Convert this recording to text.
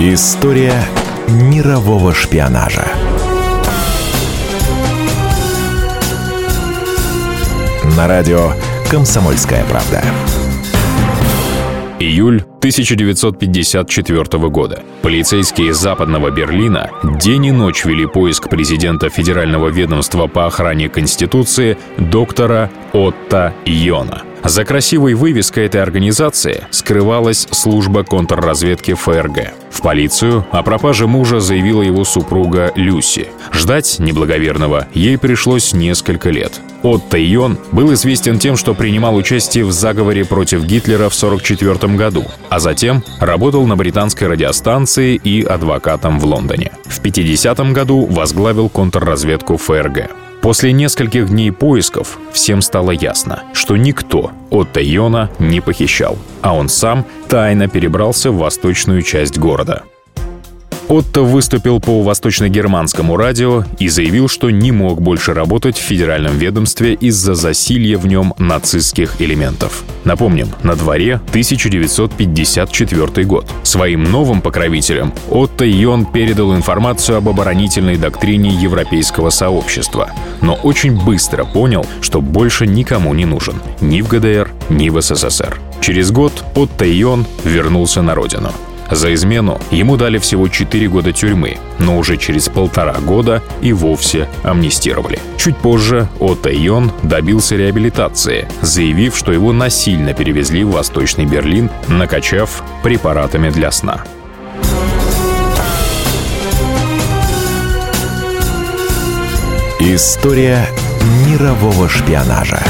История мирового шпионажа. На радио «Комсомольская правда». Июль 1954 года. Полицейские западного Берлина день и ночь вели поиск президента Федерального ведомства по охране Конституции доктора Отто Йона. За красивой вывеской этой организации скрывалась служба контрразведки ФРГ. В полицию о пропаже мужа заявила его супруга Люси. Ждать неблаговерного ей пришлось несколько лет. Отто Йон был известен тем, что принимал участие в заговоре против Гитлера в 1944 году, а затем работал на британской радиостанции и адвокатом в Лондоне. В 1950 году возглавил контрразведку ФРГ. После нескольких дней поисков всем стало ясно, что никто Отто Йона не похищал, а он сам тайно перебрался в восточную часть города. Отто выступил по восточно-германскому радио и заявил, что не мог больше работать в федеральном ведомстве из-за засилья в нем нацистских элементов. Напомним, на дворе 1954 год. Своим новым покровителям Отто Йон передал информацию об оборонительной доктрине европейского сообщества, но очень быстро понял, что больше никому не нужен ни в ГДР, ни в СССР. Через год Отто Йон вернулся на родину. За измену ему дали всего 4 года тюрьмы, но уже через полтора года и вовсе амнистировали. Чуть позже Отто Йон добился реабилитации, заявив, что его насильно перевезли в Восточный Берлин, накачав препаратами для сна. История мирового шпионажа.